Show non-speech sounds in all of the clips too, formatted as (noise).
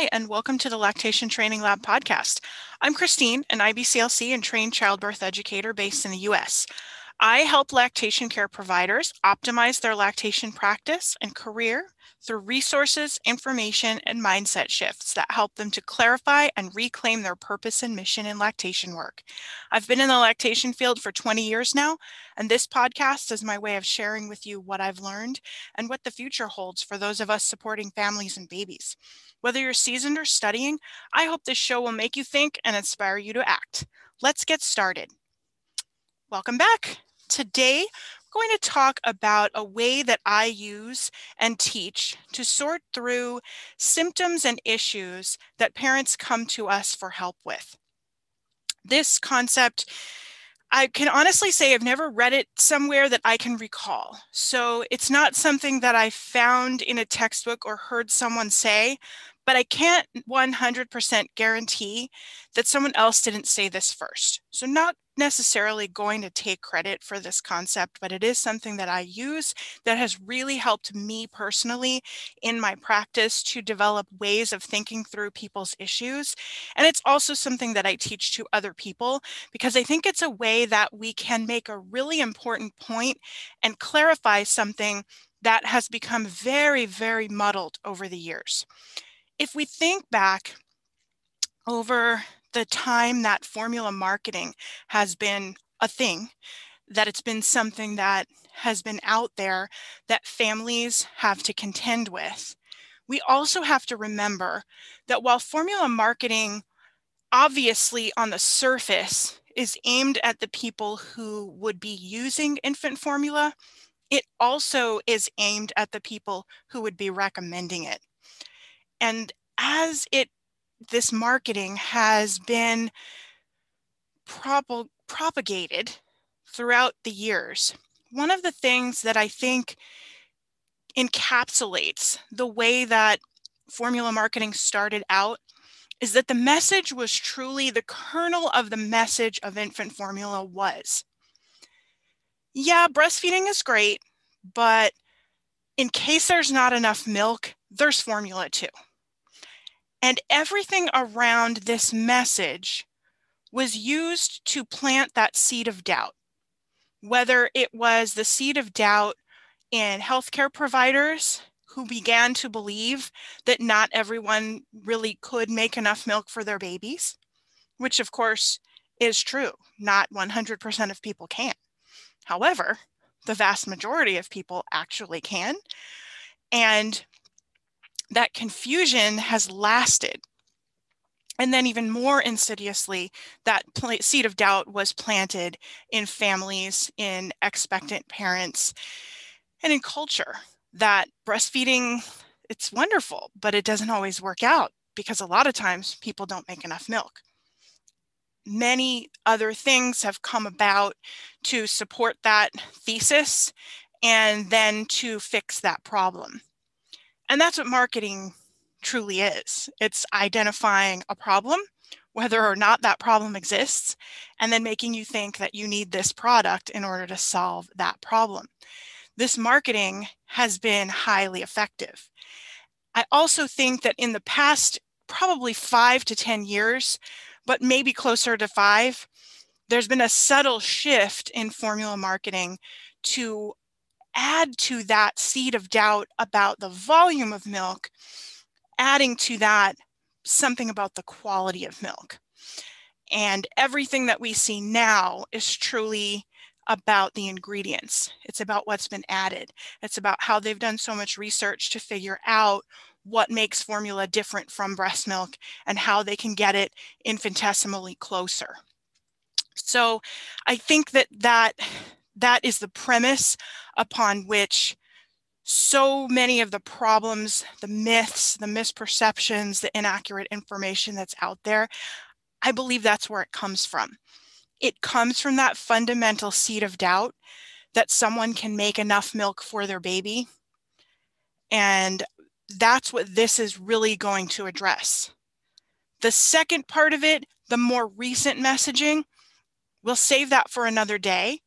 Hi, and welcome to the Lactation Training Lab podcast. I'm Christine, an IBCLC and trained childbirth educator based in the US. I help lactation care providers optimize their lactation practice and career through resources, information, and mindset shifts that help them to clarify and reclaim their purpose and mission in lactation work. I've been in the lactation field for 20 years now, and this podcast is my way of sharing with you what I've learned and what the future holds for those of us supporting families and babies. Whether you're seasoned or studying, I hope this show will make you think and inspire you to act. Let's get started. Welcome back. Today, we're going to talk about a way that I use and teach to sort through symptoms and issues that parents come to us for help with. This concept, I can honestly say I've never read it somewhere that I can recall. So it's not something that I found in a textbook or heard someone say, but I can't 100% guarantee that someone else didn't say this first. So, not necessarily going to take credit for this concept, but it is something that I use that has really helped me personally in my practice to develop ways of thinking through people's issues. And it's also something that I teach to other people because I think it's a way that we can make a really important point and clarify something that has become very, very muddled over the years if we think back over the time that formula marketing has been a thing, that it's been something that has been out there that families have to contend with. We also have to remember that while formula marketing obviously on the surface is aimed at the people who would be using infant formula, it also is aimed at the people who would be recommending it. And as it this marketing has been prop- propagated throughout the years, one of the things that I think encapsulates the way that formula marketing started out is that the message was truly the kernel of the message of infant formula was yeah, breastfeeding is great, but in case there's not enough milk, there's formula too. And everything around this message was used to plant that seed of doubt, whether it was the seed of doubt in healthcare providers who began to believe that not everyone really could make enough milk for their babies, which of course is true. Not 100% of people can. However, the vast majority of people actually can. And that confusion has lasted. And then, even more insidiously, that seed of doubt was planted in families, in expectant parents, and in culture that breastfeeding, it's wonderful, but it doesn't always work out because a lot of times people don't make enough milk. Many other things have come about to support that thesis and then to fix that problem. And that's what marketing truly is it's identifying a problem, whether or not that problem exists, and then making you think that you need this product in order to solve that problem. This marketing has been highly effective. I also think that in the past, probably five to 10 years, but maybe closer to five, there's been a subtle shift in formula marketing to add to that seed of doubt about the volume of milk, adding to that something about the quality of milk. And everything that we see now is truly about the ingredients. It's about what's been added. It's about how they've done so much research to figure out what makes formula different from breast milk and how they can get it infinitesimally closer. So I think that that that is the premise upon which so many of the problems, the myths, the misperceptions, the inaccurate information that's out there, I believe that's where it comes from. It comes from that fundamental seed of doubt that someone can make enough milk for their baby. And that's what this is really going to address. The second part of it, the more recent messaging, we'll save that for another day.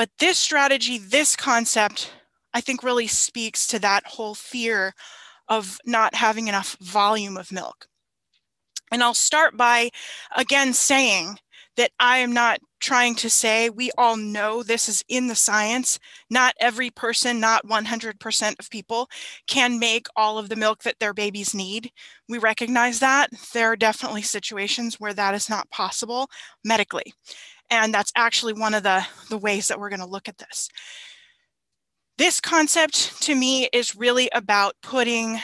But this strategy, this concept, I think really speaks to that whole fear of not having enough volume of milk. And I'll start by again saying that I am not trying to say we all know this is in the science. Not every person, not 100% of people can make all of the milk that their babies need. We recognize that. There are definitely situations where that is not possible medically. And that's actually one of the, the ways that we're going to look at this. This concept to me is really about putting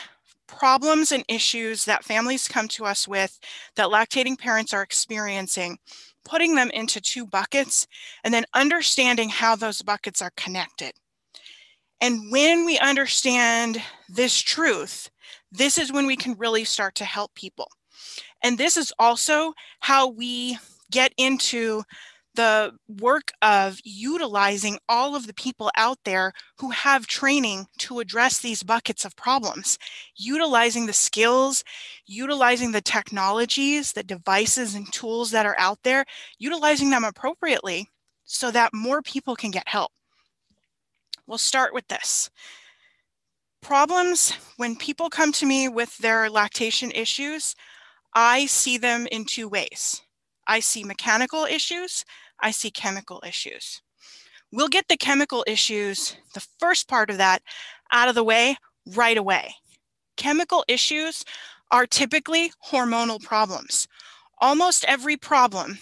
problems and issues that families come to us with that lactating parents are experiencing, putting them into two buckets, and then understanding how those buckets are connected. And when we understand this truth, this is when we can really start to help people. And this is also how we get into the work of utilizing all of the people out there who have training to address these buckets of problems, utilizing the skills, utilizing the technologies, the devices and tools that are out there, utilizing them appropriately so that more people can get help. We'll start with this. Problems, when people come to me with their lactation issues, I see them in two ways. I see mechanical issues I see chemical issues. We'll get the chemical issues, the first part of that, out of the way right away. Chemical issues are typically hormonal problems. Almost every problem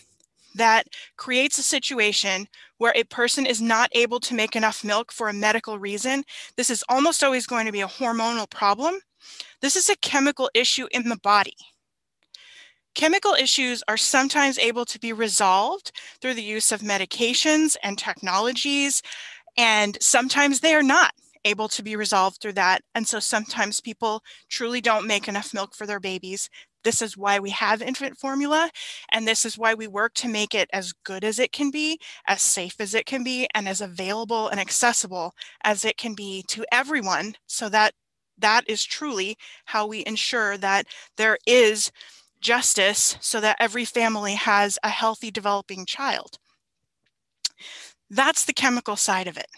that creates a situation where a person is not able to make enough milk for a medical reason, this is almost always going to be a hormonal problem. This is a chemical issue in the body. Chemical issues are sometimes able to be resolved through the use of medications and technologies, and sometimes they are not able to be resolved through that. And so sometimes people truly don't make enough milk for their babies. This is why we have infant formula, and this is why we work to make it as good as it can be, as safe as it can be, and as available and accessible as it can be to everyone so that that is truly how we ensure that there is justice so that every family has a healthy developing child. That's the chemical side of it.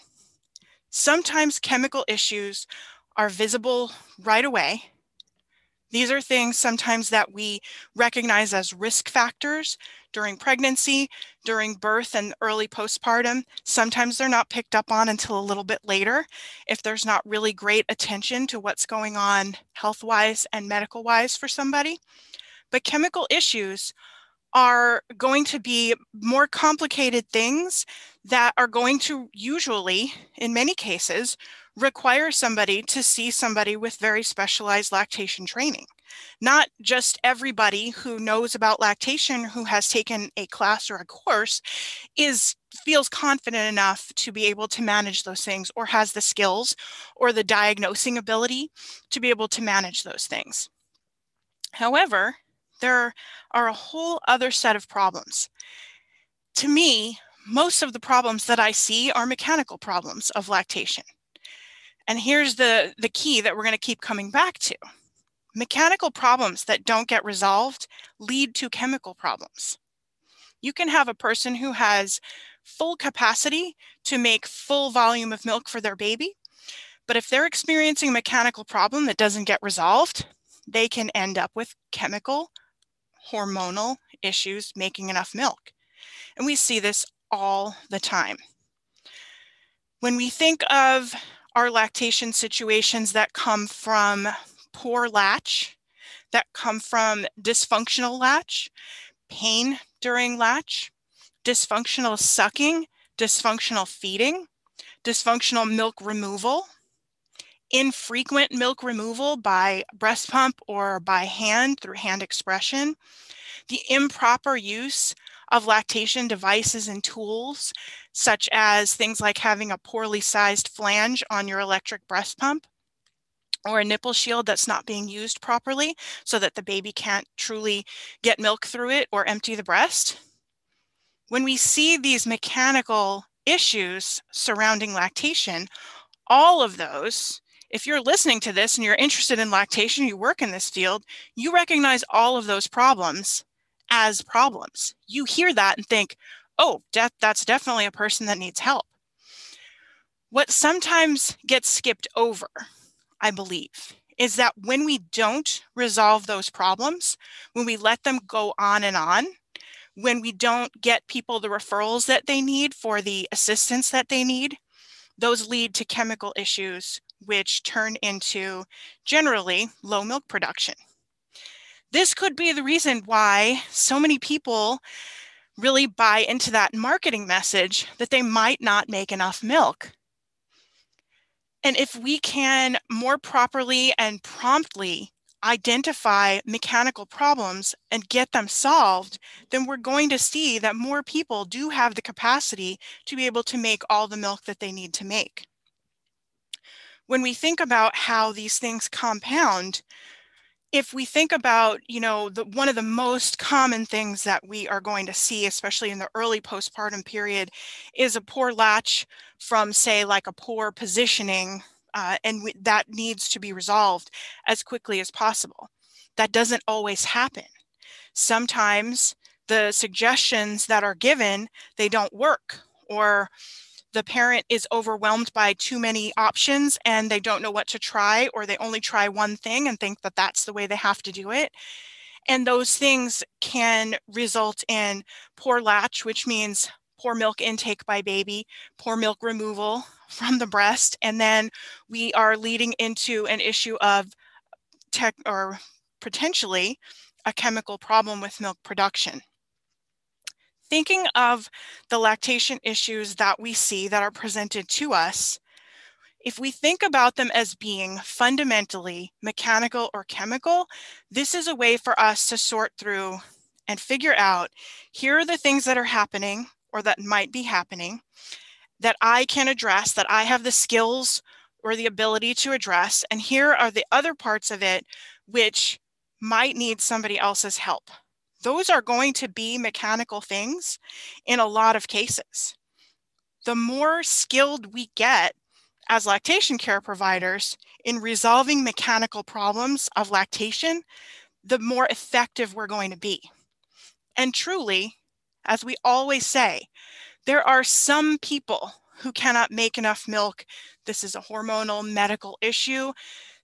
Sometimes chemical issues are visible right away. These are things sometimes that we recognize as risk factors during pregnancy, during birth, and early postpartum. Sometimes they're not picked up on until a little bit later if there's not really great attention to what's going on health wise and medical wise for somebody. But chemical issues are going to be more complicated things that are going to usually, in many cases, require somebody to see somebody with very specialized lactation training. Not just everybody who knows about lactation who has taken a class or a course is feels confident enough to be able to manage those things or has the skills or the diagnosing ability to be able to manage those things. However, there are a whole other set of problems. To me, most of the problems that I see are mechanical problems of lactation. And here's the, the key that we're going to keep coming back to. Mechanical problems that don't get resolved lead to chemical problems. You can have a person who has full capacity to make full volume of milk for their baby, but if they're experiencing a mechanical problem that doesn't get resolved, they can end up with chemical hormonal issues making enough milk. And we see this all the time. When we think of our lactation situations that come from poor latch, that come from dysfunctional latch, pain during latch, dysfunctional sucking, dysfunctional feeding, dysfunctional milk removal, infrequent milk removal by breast pump or by hand through hand expression, the improper use of lactation devices and tools, such as things like having a poorly sized flange on your electric breast pump or a nipple shield that's not being used properly so that the baby can't truly get milk through it or empty the breast. When we see these mechanical issues surrounding lactation, all of those if you're listening to this and you're interested in lactation, you work in this field, you recognize all of those problems as problems. You hear that and think, oh, that's definitely a person that needs help. What sometimes gets skipped over, I believe, is that when we don't resolve those problems, when we let them go on and on, when we don't get people the referrals that they need for the assistance that they need, those lead to chemical issues, which turn into generally low milk production. This could be the reason why so many people really buy into that marketing message that they might not make enough milk. And if we can more properly and promptly identify mechanical problems and get them solved, then we're going to see that more people do have the capacity to be able to make all the milk that they need to make. When we think about how these things compound, if we think about, you know, the, one of the most common things that we are going to see, especially in the early postpartum period, is a poor latch from, say, like a poor positioning, uh, and that needs to be resolved as quickly as possible. That doesn't always happen. Sometimes the suggestions that are given, they don't work, or the parent is overwhelmed by too many options and they don't know what to try, or they only try one thing and think that that's the way they have to do it. And those things can result in poor latch, which means poor milk intake by baby, poor milk removal (laughs) from the breast, and then we are leading into an issue of tech or potentially a chemical problem with milk production thinking of the lactation issues that we see that are presented to us, if we think about them as being fundamentally mechanical or chemical, this is a way for us to sort through and figure out here are the things that are happening or that might be happening that I can address, that I have the skills or the ability to address. And here are the other parts of it which might need somebody else's help those are going to be mechanical things in a lot of cases. The more skilled we get as lactation care providers in resolving mechanical problems of lactation, the more effective we're going to be. And truly, as we always say, there are some people who cannot make enough milk. This is a hormonal medical issue.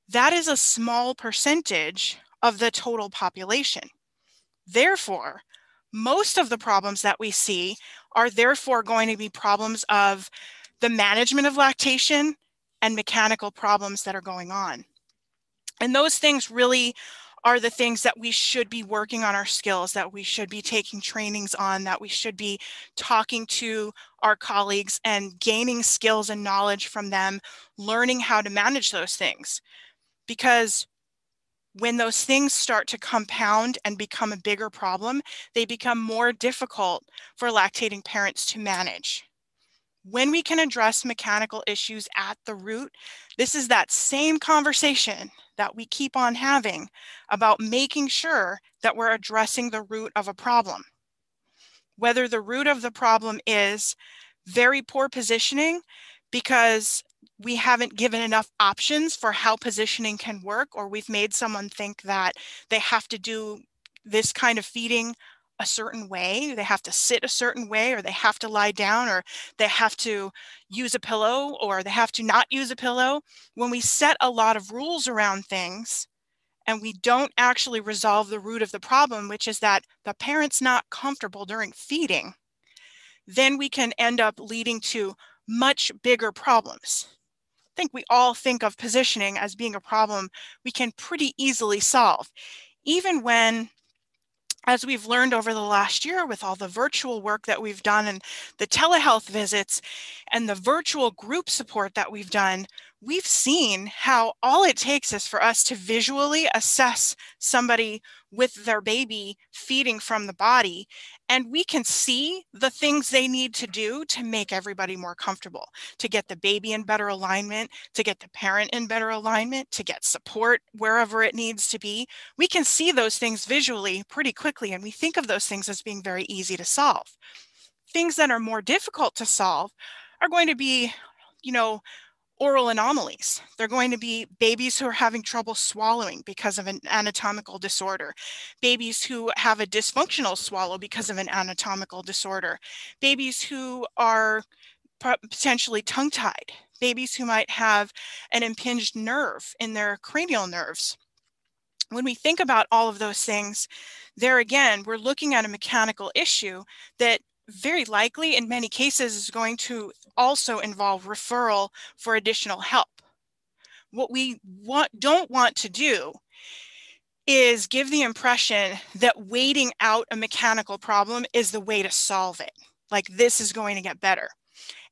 That is a small percentage of the total population. Therefore, most of the problems that we see are therefore going to be problems of the management of lactation and mechanical problems that are going on. And those things really are the things that we should be working on our skills, that we should be taking trainings on, that we should be talking to our colleagues and gaining skills and knowledge from them, learning how to manage those things. Because when those things start to compound and become a bigger problem, they become more difficult for lactating parents to manage. When we can address mechanical issues at the root, this is that same conversation that we keep on having about making sure that we're addressing the root of a problem. Whether the root of the problem is very poor positioning because we haven't given enough options for how positioning can work, or we've made someone think that they have to do this kind of feeding a certain way, they have to sit a certain way, or they have to lie down, or they have to use a pillow, or they have to not use a pillow. When we set a lot of rules around things, and we don't actually resolve the root of the problem, which is that the parent's not comfortable during feeding, then we can end up leading to much bigger problems. I think we all think of positioning as being a problem we can pretty easily solve, even when as we've learned over the last year with all the virtual work that we've done and the telehealth visits and the virtual group support that we've done, we've seen how all it takes is for us to visually assess somebody with their baby feeding from the body and we can see the things they need to do to make everybody more comfortable to get the baby in better alignment to get the parent in better alignment to get support wherever it needs to be. We can see those things visually pretty quickly and we think of those things as being very easy to solve. Things that are more difficult to solve are going to be you know oral anomalies. They're going to be babies who are having trouble swallowing because of an anatomical disorder, babies who have a dysfunctional swallow because of an anatomical disorder, babies who are potentially tongue tied, babies who might have an impinged nerve in their cranial nerves. When we think about all of those things, there again, we're looking at a mechanical issue that very likely in many cases is going to also involve referral for additional help. What we want, don't want to do is give the impression that waiting out a mechanical problem is the way to solve it. Like this is going to get better.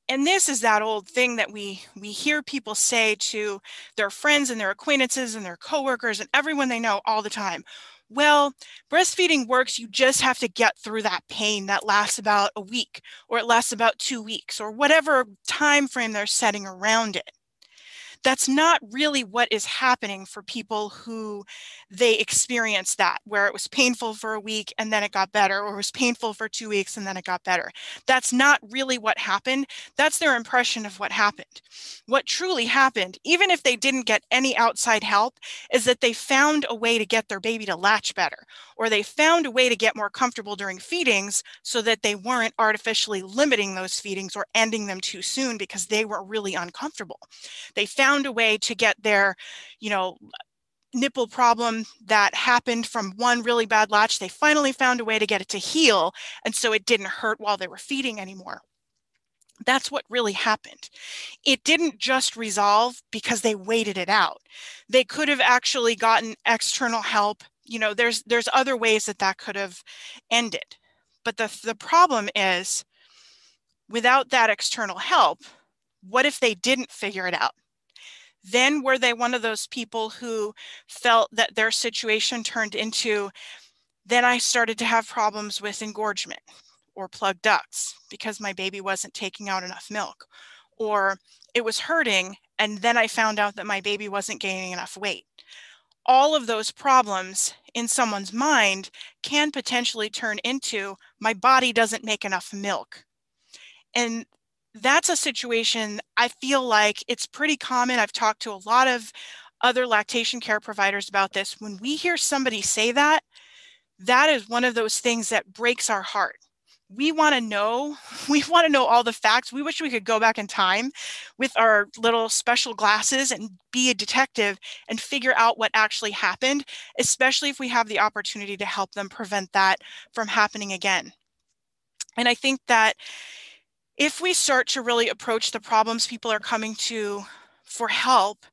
And this is that old thing that we we hear people say to their friends and their acquaintances and their coworkers and everyone they know all the time. Well, breastfeeding works. You just have to get through that pain that lasts about a week or it lasts about 2 weeks or whatever time frame they're setting around it that's not really what is happening for people who they experience that, where it was painful for a week and then it got better, or it was painful for two weeks and then it got better. That's not really what happened. That's their impression of what happened. What truly happened, even if they didn't get any outside help, is that they found a way to get their baby to latch better, or they found a way to get more comfortable during feedings so that they weren't artificially limiting those feedings or ending them too soon because they were really uncomfortable. They found a way to get their, you know, nipple problem that happened from one really bad latch. They finally found a way to get it to heal. And so it didn't hurt while they were feeding anymore. That's what really happened. It didn't just resolve because they waited it out. They could have actually gotten external help. You know, there's there's other ways that that could have ended. But the the problem is without that external help, what if they didn't figure it out? Then were they one of those people who felt that their situation turned into, then I started to have problems with engorgement or plugged ducts because my baby wasn't taking out enough milk, or it was hurting, and then I found out that my baby wasn't gaining enough weight. All of those problems in someone's mind can potentially turn into my body doesn't make enough milk. And that's a situation I feel like it's pretty common. I've talked to a lot of other lactation care providers about this. When we hear somebody say that, that is one of those things that breaks our heart. We want to know, (laughs) we want to know all the facts. We wish we could go back in time with our little special glasses and be a detective and figure out what actually happened, especially if we have the opportunity to help them prevent that from happening again. And I think that if we start to really approach the problems people are coming to for help,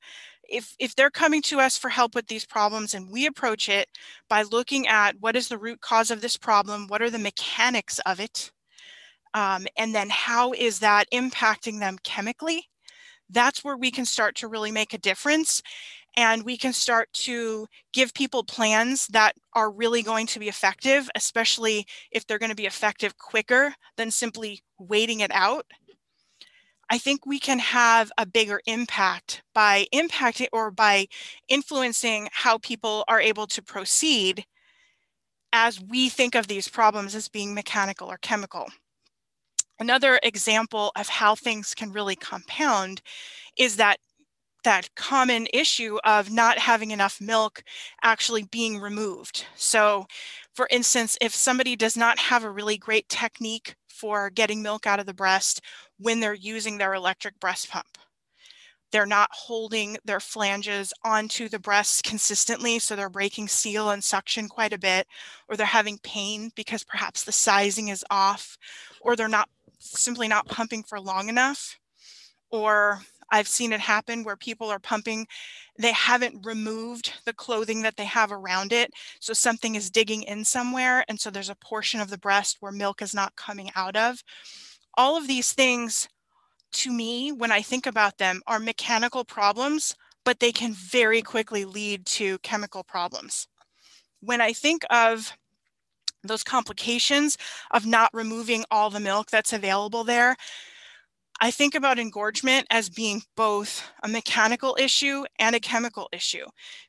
if, if they're coming to us for help with these problems and we approach it by looking at what is the root cause of this problem, what are the mechanics of it, um, and then how is that impacting them chemically, that's where we can start to really make a difference and we can start to give people plans that are really going to be effective, especially if they're going to be effective quicker than simply waiting it out. I think we can have a bigger impact by impacting or by influencing how people are able to proceed as we think of these problems as being mechanical or chemical. Another example of how things can really compound is that that common issue of not having enough milk actually being removed. So, for instance, if somebody does not have a really great technique for getting milk out of the breast when they're using their electric breast pump, they're not holding their flanges onto the breast consistently, so they're breaking seal and suction quite a bit, or they're having pain because perhaps the sizing is off, or they're not simply not pumping for long enough, or I've seen it happen where people are pumping, they haven't removed the clothing that they have around it. So something is digging in somewhere. And so there's a portion of the breast where milk is not coming out of. All of these things, to me, when I think about them, are mechanical problems, but they can very quickly lead to chemical problems. When I think of those complications of not removing all the milk that's available there, I think about engorgement as being both a mechanical issue and a chemical issue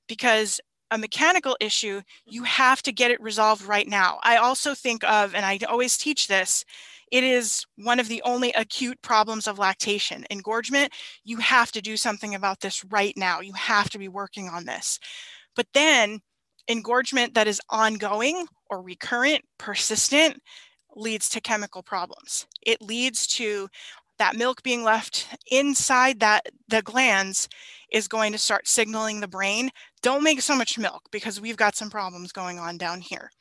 because a mechanical issue, you have to get it resolved right now. I also think of, and I always teach this, it is one of the only acute problems of lactation. Engorgement, you have to do something about this right now. You have to be working on this. But then engorgement that is ongoing or recurrent, persistent, leads to chemical problems. It leads to that milk being left inside that the glands is going to start signaling the brain, don't make so much milk because we've got some problems going on down here.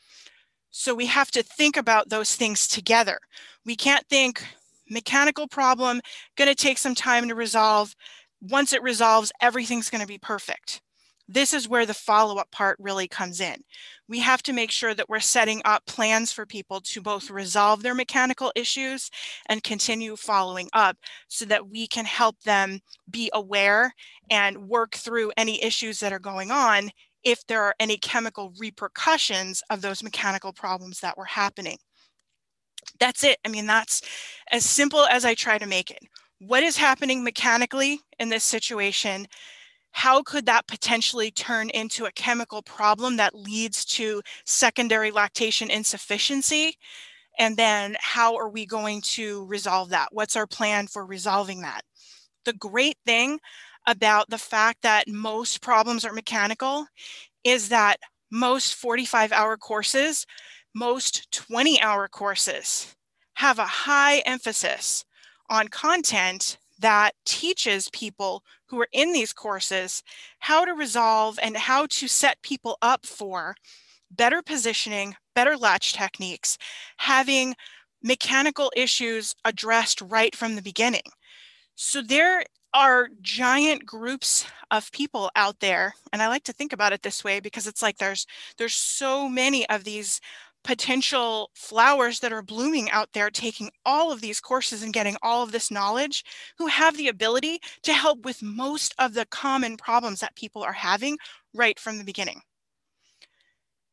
So we have to think about those things together. We can't think mechanical problem, going to take some time to resolve. Once it resolves, everything's going to be perfect. This is where the follow-up part really comes in. We have to make sure that we're setting up plans for people to both resolve their mechanical issues and continue following up so that we can help them be aware and work through any issues that are going on if there are any chemical repercussions of those mechanical problems that were happening. That's it. I mean, that's as simple as I try to make it. What is happening mechanically in this situation? How could that potentially turn into a chemical problem that leads to secondary lactation insufficiency? And then how are we going to resolve that? What's our plan for resolving that? The great thing about the fact that most problems are mechanical is that most 45 hour courses, most 20 hour courses have a high emphasis on content that teaches people who are in these courses how to resolve and how to set people up for better positioning, better latch techniques, having mechanical issues addressed right from the beginning. So there are giant groups of people out there and i like to think about it this way because it's like there's there's so many of these potential flowers that are blooming out there taking all of these courses and getting all of this knowledge who have the ability to help with most of the common problems that people are having right from the beginning.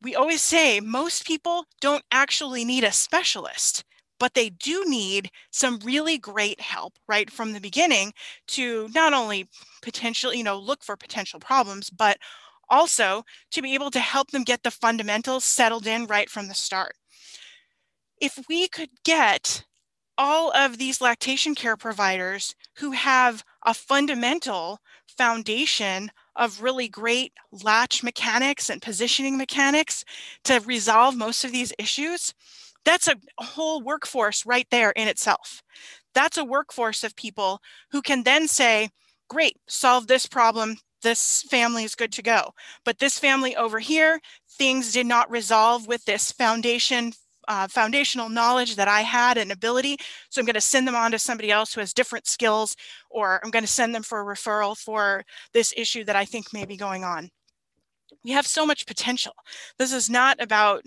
We always say most people don't actually need a specialist, but they do need some really great help right from the beginning to not only potentially, you know, look for potential problems, but also to be able to help them get the fundamentals settled in right from the start. If we could get all of these lactation care providers who have a fundamental foundation of really great latch mechanics and positioning mechanics to resolve most of these issues, that's a whole workforce right there in itself. That's a workforce of people who can then say, great, solve this problem, this family is good to go. But this family over here, things did not resolve with this foundation uh, foundational knowledge that I had and ability. So I'm going to send them on to somebody else who has different skills, or I'm going to send them for a referral for this issue that I think may be going on. We have so much potential. This is not about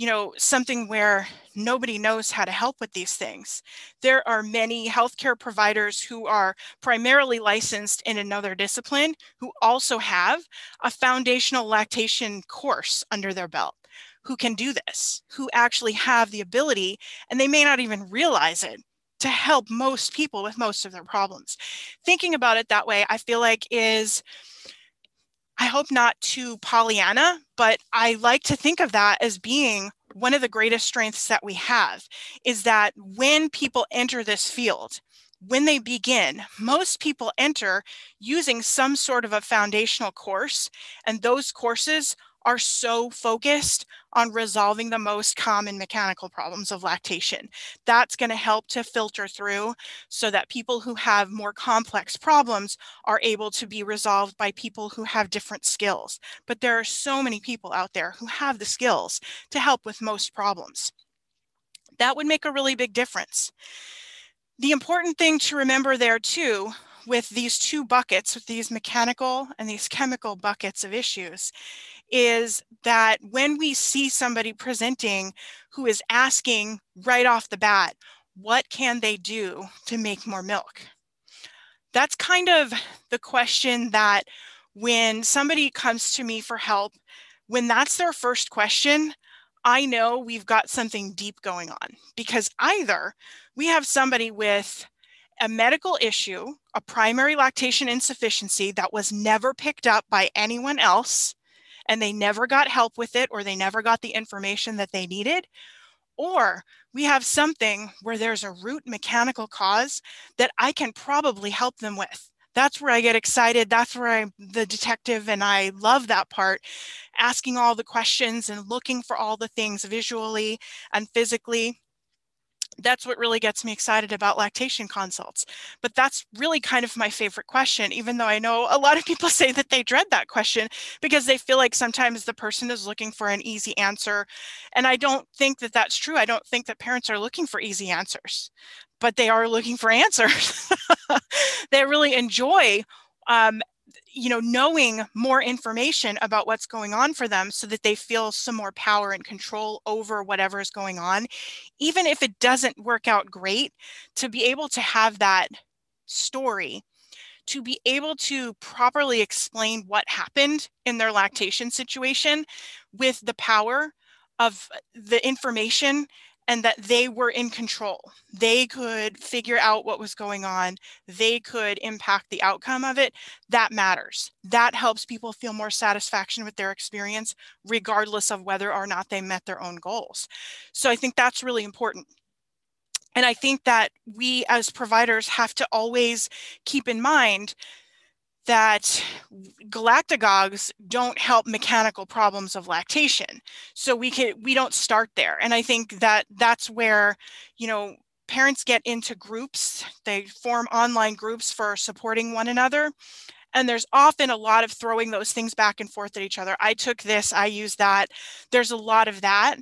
you know, something where nobody knows how to help with these things. There are many healthcare providers who are primarily licensed in another discipline who also have a foundational lactation course under their belt who can do this, who actually have the ability, and they may not even realize it to help most people with most of their problems. Thinking about it that way, I feel like is I hope not too Pollyanna, but I like to think of that as being one of the greatest strengths that we have is that when people enter this field, when they begin, most people enter using some sort of a foundational course, and those courses are so focused on resolving the most common mechanical problems of lactation. That's going to help to filter through so that people who have more complex problems are able to be resolved by people who have different skills. But there are so many people out there who have the skills to help with most problems. That would make a really big difference. The important thing to remember there too with these two buckets, with these mechanical and these chemical buckets of issues, is that when we see somebody presenting who is asking right off the bat, what can they do to make more milk? That's kind of the question that when somebody comes to me for help, when that's their first question, I know we've got something deep going on because either we have somebody with a medical issue, a primary lactation insufficiency that was never picked up by anyone else, and they never got help with it or they never got the information that they needed. Or we have something where there's a root mechanical cause that I can probably help them with. That's where I get excited. That's where I'm the detective, and I love that part, asking all the questions and looking for all the things visually and physically that's what really gets me excited about lactation consults. But that's really kind of my favorite question, even though I know a lot of people (laughs) say that they dread that question because they feel like sometimes the person is looking for an easy answer. And I don't think that that's true. I don't think that parents are looking for easy answers, but they are looking for (laughs) answers. they really enjoy um, you know knowing more information about what's going on for them so that they feel some more power and control over whatever is going on even if it doesn't work out great to be able to have that story to be able to properly explain what happened in their lactation situation with the power of the information and that they were in control. They could figure out what was going on, they could impact the outcome of it. That matters. That helps people feel more satisfaction with their experience, regardless of whether or not they met their own goals. So I think that's really important. And I think that we as providers have to always keep in mind that galactagogues don't help mechanical problems of lactation. So we can we don't start there. And I think that that's where, you know, parents get into groups, they form online groups for supporting one another. And there's often a lot of throwing those things back and forth at each other. I took this, I used that. There's a lot of that.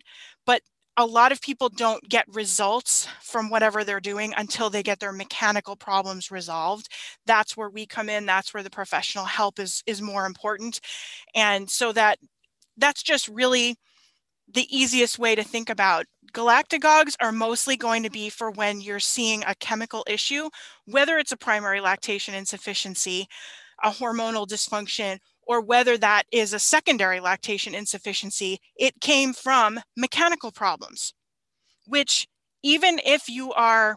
But a lot of people don't get results from whatever they're doing until they get their mechanical problems resolved. That's where we come in. That's where the professional help is is more important. And so that that's just really the easiest way to think about galactagogues are mostly going to be for when you're seeing a chemical issue, whether it's a primary lactation insufficiency, a hormonal dysfunction, or whether that is a secondary lactation insufficiency, it came from mechanical problems, which even if you are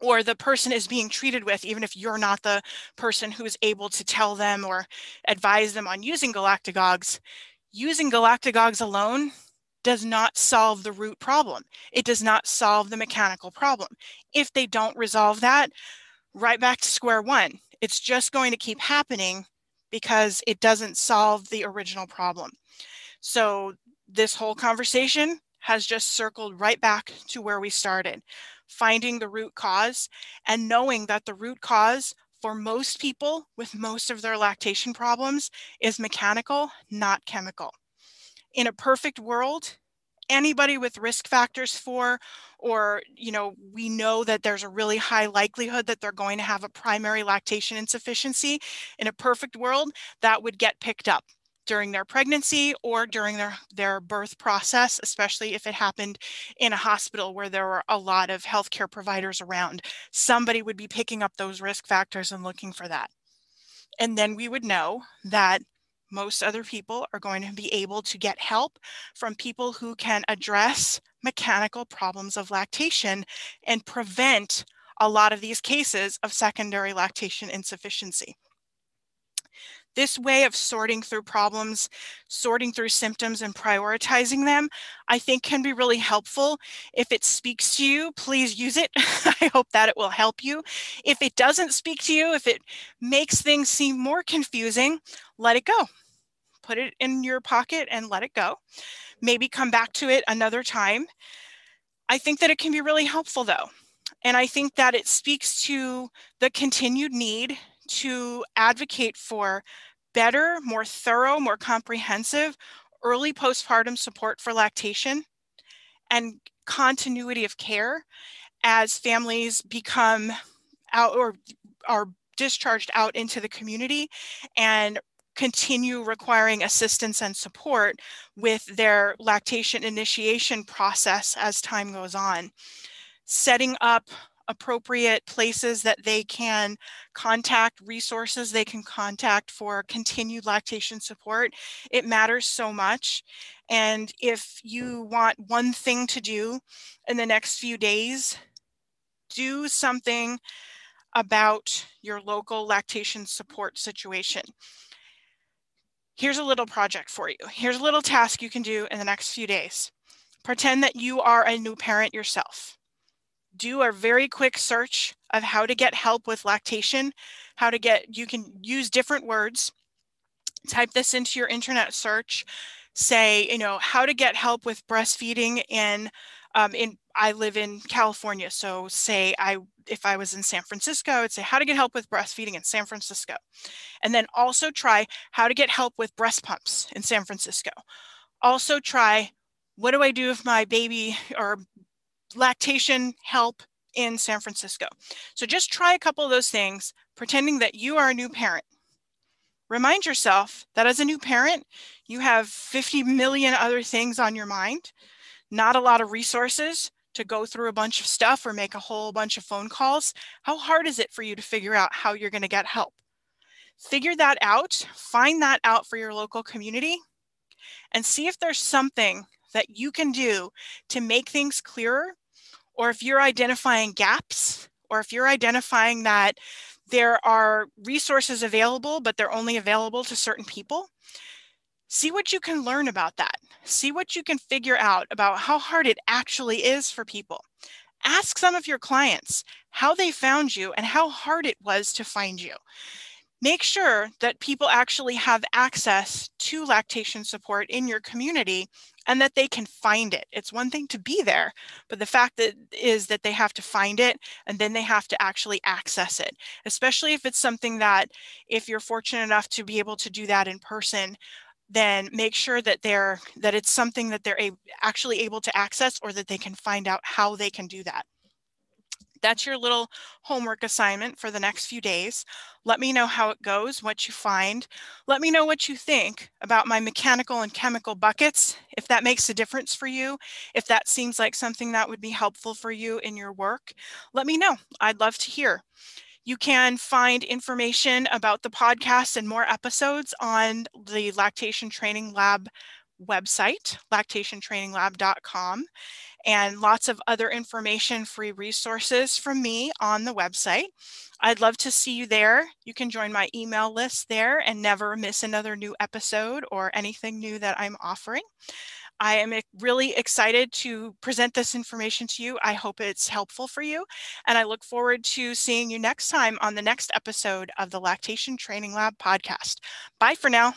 or the person is being treated with, even if you're not the person who's able to tell them or advise them on using galactagogues, using galactagogues alone does not solve the root problem. It does not solve the mechanical problem. If they don't resolve that, right back to square one. It's just going to keep happening because it doesn't solve the original problem. So this whole conversation has just circled right back to where we started, finding the root cause and knowing that the root cause for most people with most of their lactation problems is mechanical, not chemical. In a perfect world, anybody with risk factors for or you know we know that there's a really high likelihood that they're going to have a primary lactation insufficiency in a perfect world that would get picked up during their pregnancy or during their their birth process especially if it happened in a hospital where there were a lot of healthcare providers around. Somebody would be picking up those risk factors and looking for that. And then we would know that most other people are going to be able to get help from people who can address mechanical problems of lactation and prevent a lot of these cases of secondary lactation insufficiency. This way of sorting through problems, sorting through symptoms and prioritizing them, I think can be really helpful. If it speaks to you, please use it. (laughs) I hope that it will help you. If it doesn't speak to you, if it makes things seem more confusing, let it go put it in your pocket and let it go. Maybe come back to it another time. I think that it can be really helpful though. And I think that it speaks to the continued need to advocate for better, more thorough, more comprehensive early postpartum support for lactation and continuity of care as families become out or are discharged out into the community and continue requiring assistance and support with their lactation initiation process as time goes on. Setting up appropriate places that they can contact, resources they can contact for continued lactation support. It matters so much. And if you want one thing to do in the next few days, do something about your local lactation support situation here's a little project for you. Here's a little task you can do in the next few days. Pretend that you are a new parent yourself. Do a very quick search of how to get help with lactation, how to get, you can use different words. Type this into your internet search. Say, you know, how to get help with breastfeeding in um, in I live in California. So say I if I was in San Francisco, I would say how to get help with breastfeeding in San Francisco. And then also try how to get help with breast pumps in San Francisco. Also try what do I do if my baby or lactation help in San Francisco. So just try a couple of those things, pretending that you are a new parent. Remind yourself that as a new parent, you have 50 million other things on your mind, not a lot of resources to go through a bunch of stuff or make a whole bunch of phone calls. How hard is it for you to figure out how you're going to get help? Figure that out, find that out for your local community, and see if there's something that you can do to make things clearer or if you're identifying gaps, or if you're identifying that there are resources available, but they're only available to certain people, see what you can learn about that. See what you can figure out about how hard it actually is for people. Ask some of your clients how they found you and how hard it was to find you. Make sure that people actually have access to lactation support in your community and that they can find it. It's one thing to be there, but the fact that is that they have to find it and then they have to actually access it, especially if it's something that if you're fortunate enough to be able to do that in person, then make sure that they're that it's something that they're a, actually able to access or that they can find out how they can do that that's your little homework assignment for the next few days. Let me know how it goes, what you find. Let me know what you think about my mechanical and chemical buckets, if that makes a difference for you, if that seems like something that would be helpful for you in your work. Let me know. I'd love to hear. You can find information about the podcast and more episodes on the Lactation Training Lab website, lactationtraininglab.com and lots of other information, free resources from me on the website. I'd love to see you there. You can join my email list there and never miss another new episode or anything new that I'm offering. I am really excited to present this information to you. I hope it's helpful for you. And I look forward to seeing you next time on the next episode of the Lactation Training Lab podcast. Bye for now.